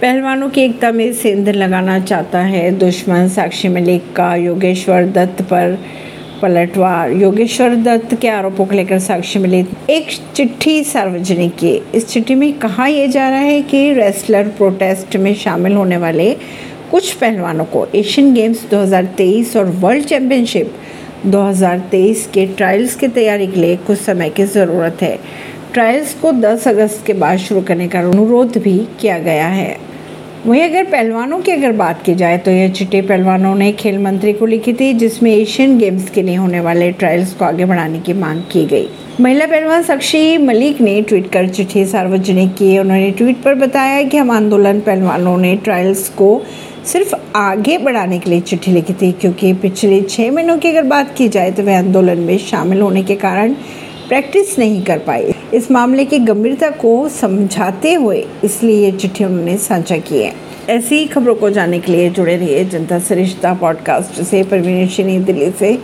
पहलवानों की एकता में सेंध लगाना चाहता है। दुश्मन साक्षी मलिक का योगेश्वर दत्त पर पलटवार। योगेश्वर दत्त के आरोपों को लेकर साक्षी मलिक एक चिट्ठी सार्वजनिक की। इस चिट्ठी में कहा यह जा रहा है कि रेसलर प्रोटेस्ट में शामिल होने वाले कुछ पहलवानों को एशियन गेम्स 2023 और वर्ल्ड चैंपियनशिप 2023 के ट्रायल्स की तैयारी के लिए कुछ समय की ज़रूरत है। ट्रायल्स को 10 अगस्त के बाद शुरू करने का अनुरोध भी किया गया है। वहीं अगर पहलवानों की अगर बात की जाए तो यह चिट्ठी पहलवानों ने खेल मंत्री को लिखी थी, जिसमें एशियन गेम्स के लिए होने वाले ट्रायल्स को आगे बढ़ाने की मांग की गई। महिला पहलवान साक्षी मलिक ने ट्वीट कर चिट्ठी सार्वजनिक की। उन्होंने ट्वीट पर बताया कि हम आंदोलन पहलवानों ने ट्रायल्स को सिर्फ़ आगे बढ़ाने के लिए चिट्ठी लिखी थी, क्योंकि पिछले छः महीनों की अगर बात की जाए तो वह आंदोलन में शामिल होने के कारण प्रैक्टिस नहीं कर पाई इस मामले की गंभीरता को समझाते हुए इसलिए ये चिट्ठी उन्होंने साझा की है। ऐसी ही खबरों को जानने के लिए जुड़े रहिए जनता सरिश्ता पॉडकास्ट से। परवीन दिल्ली से।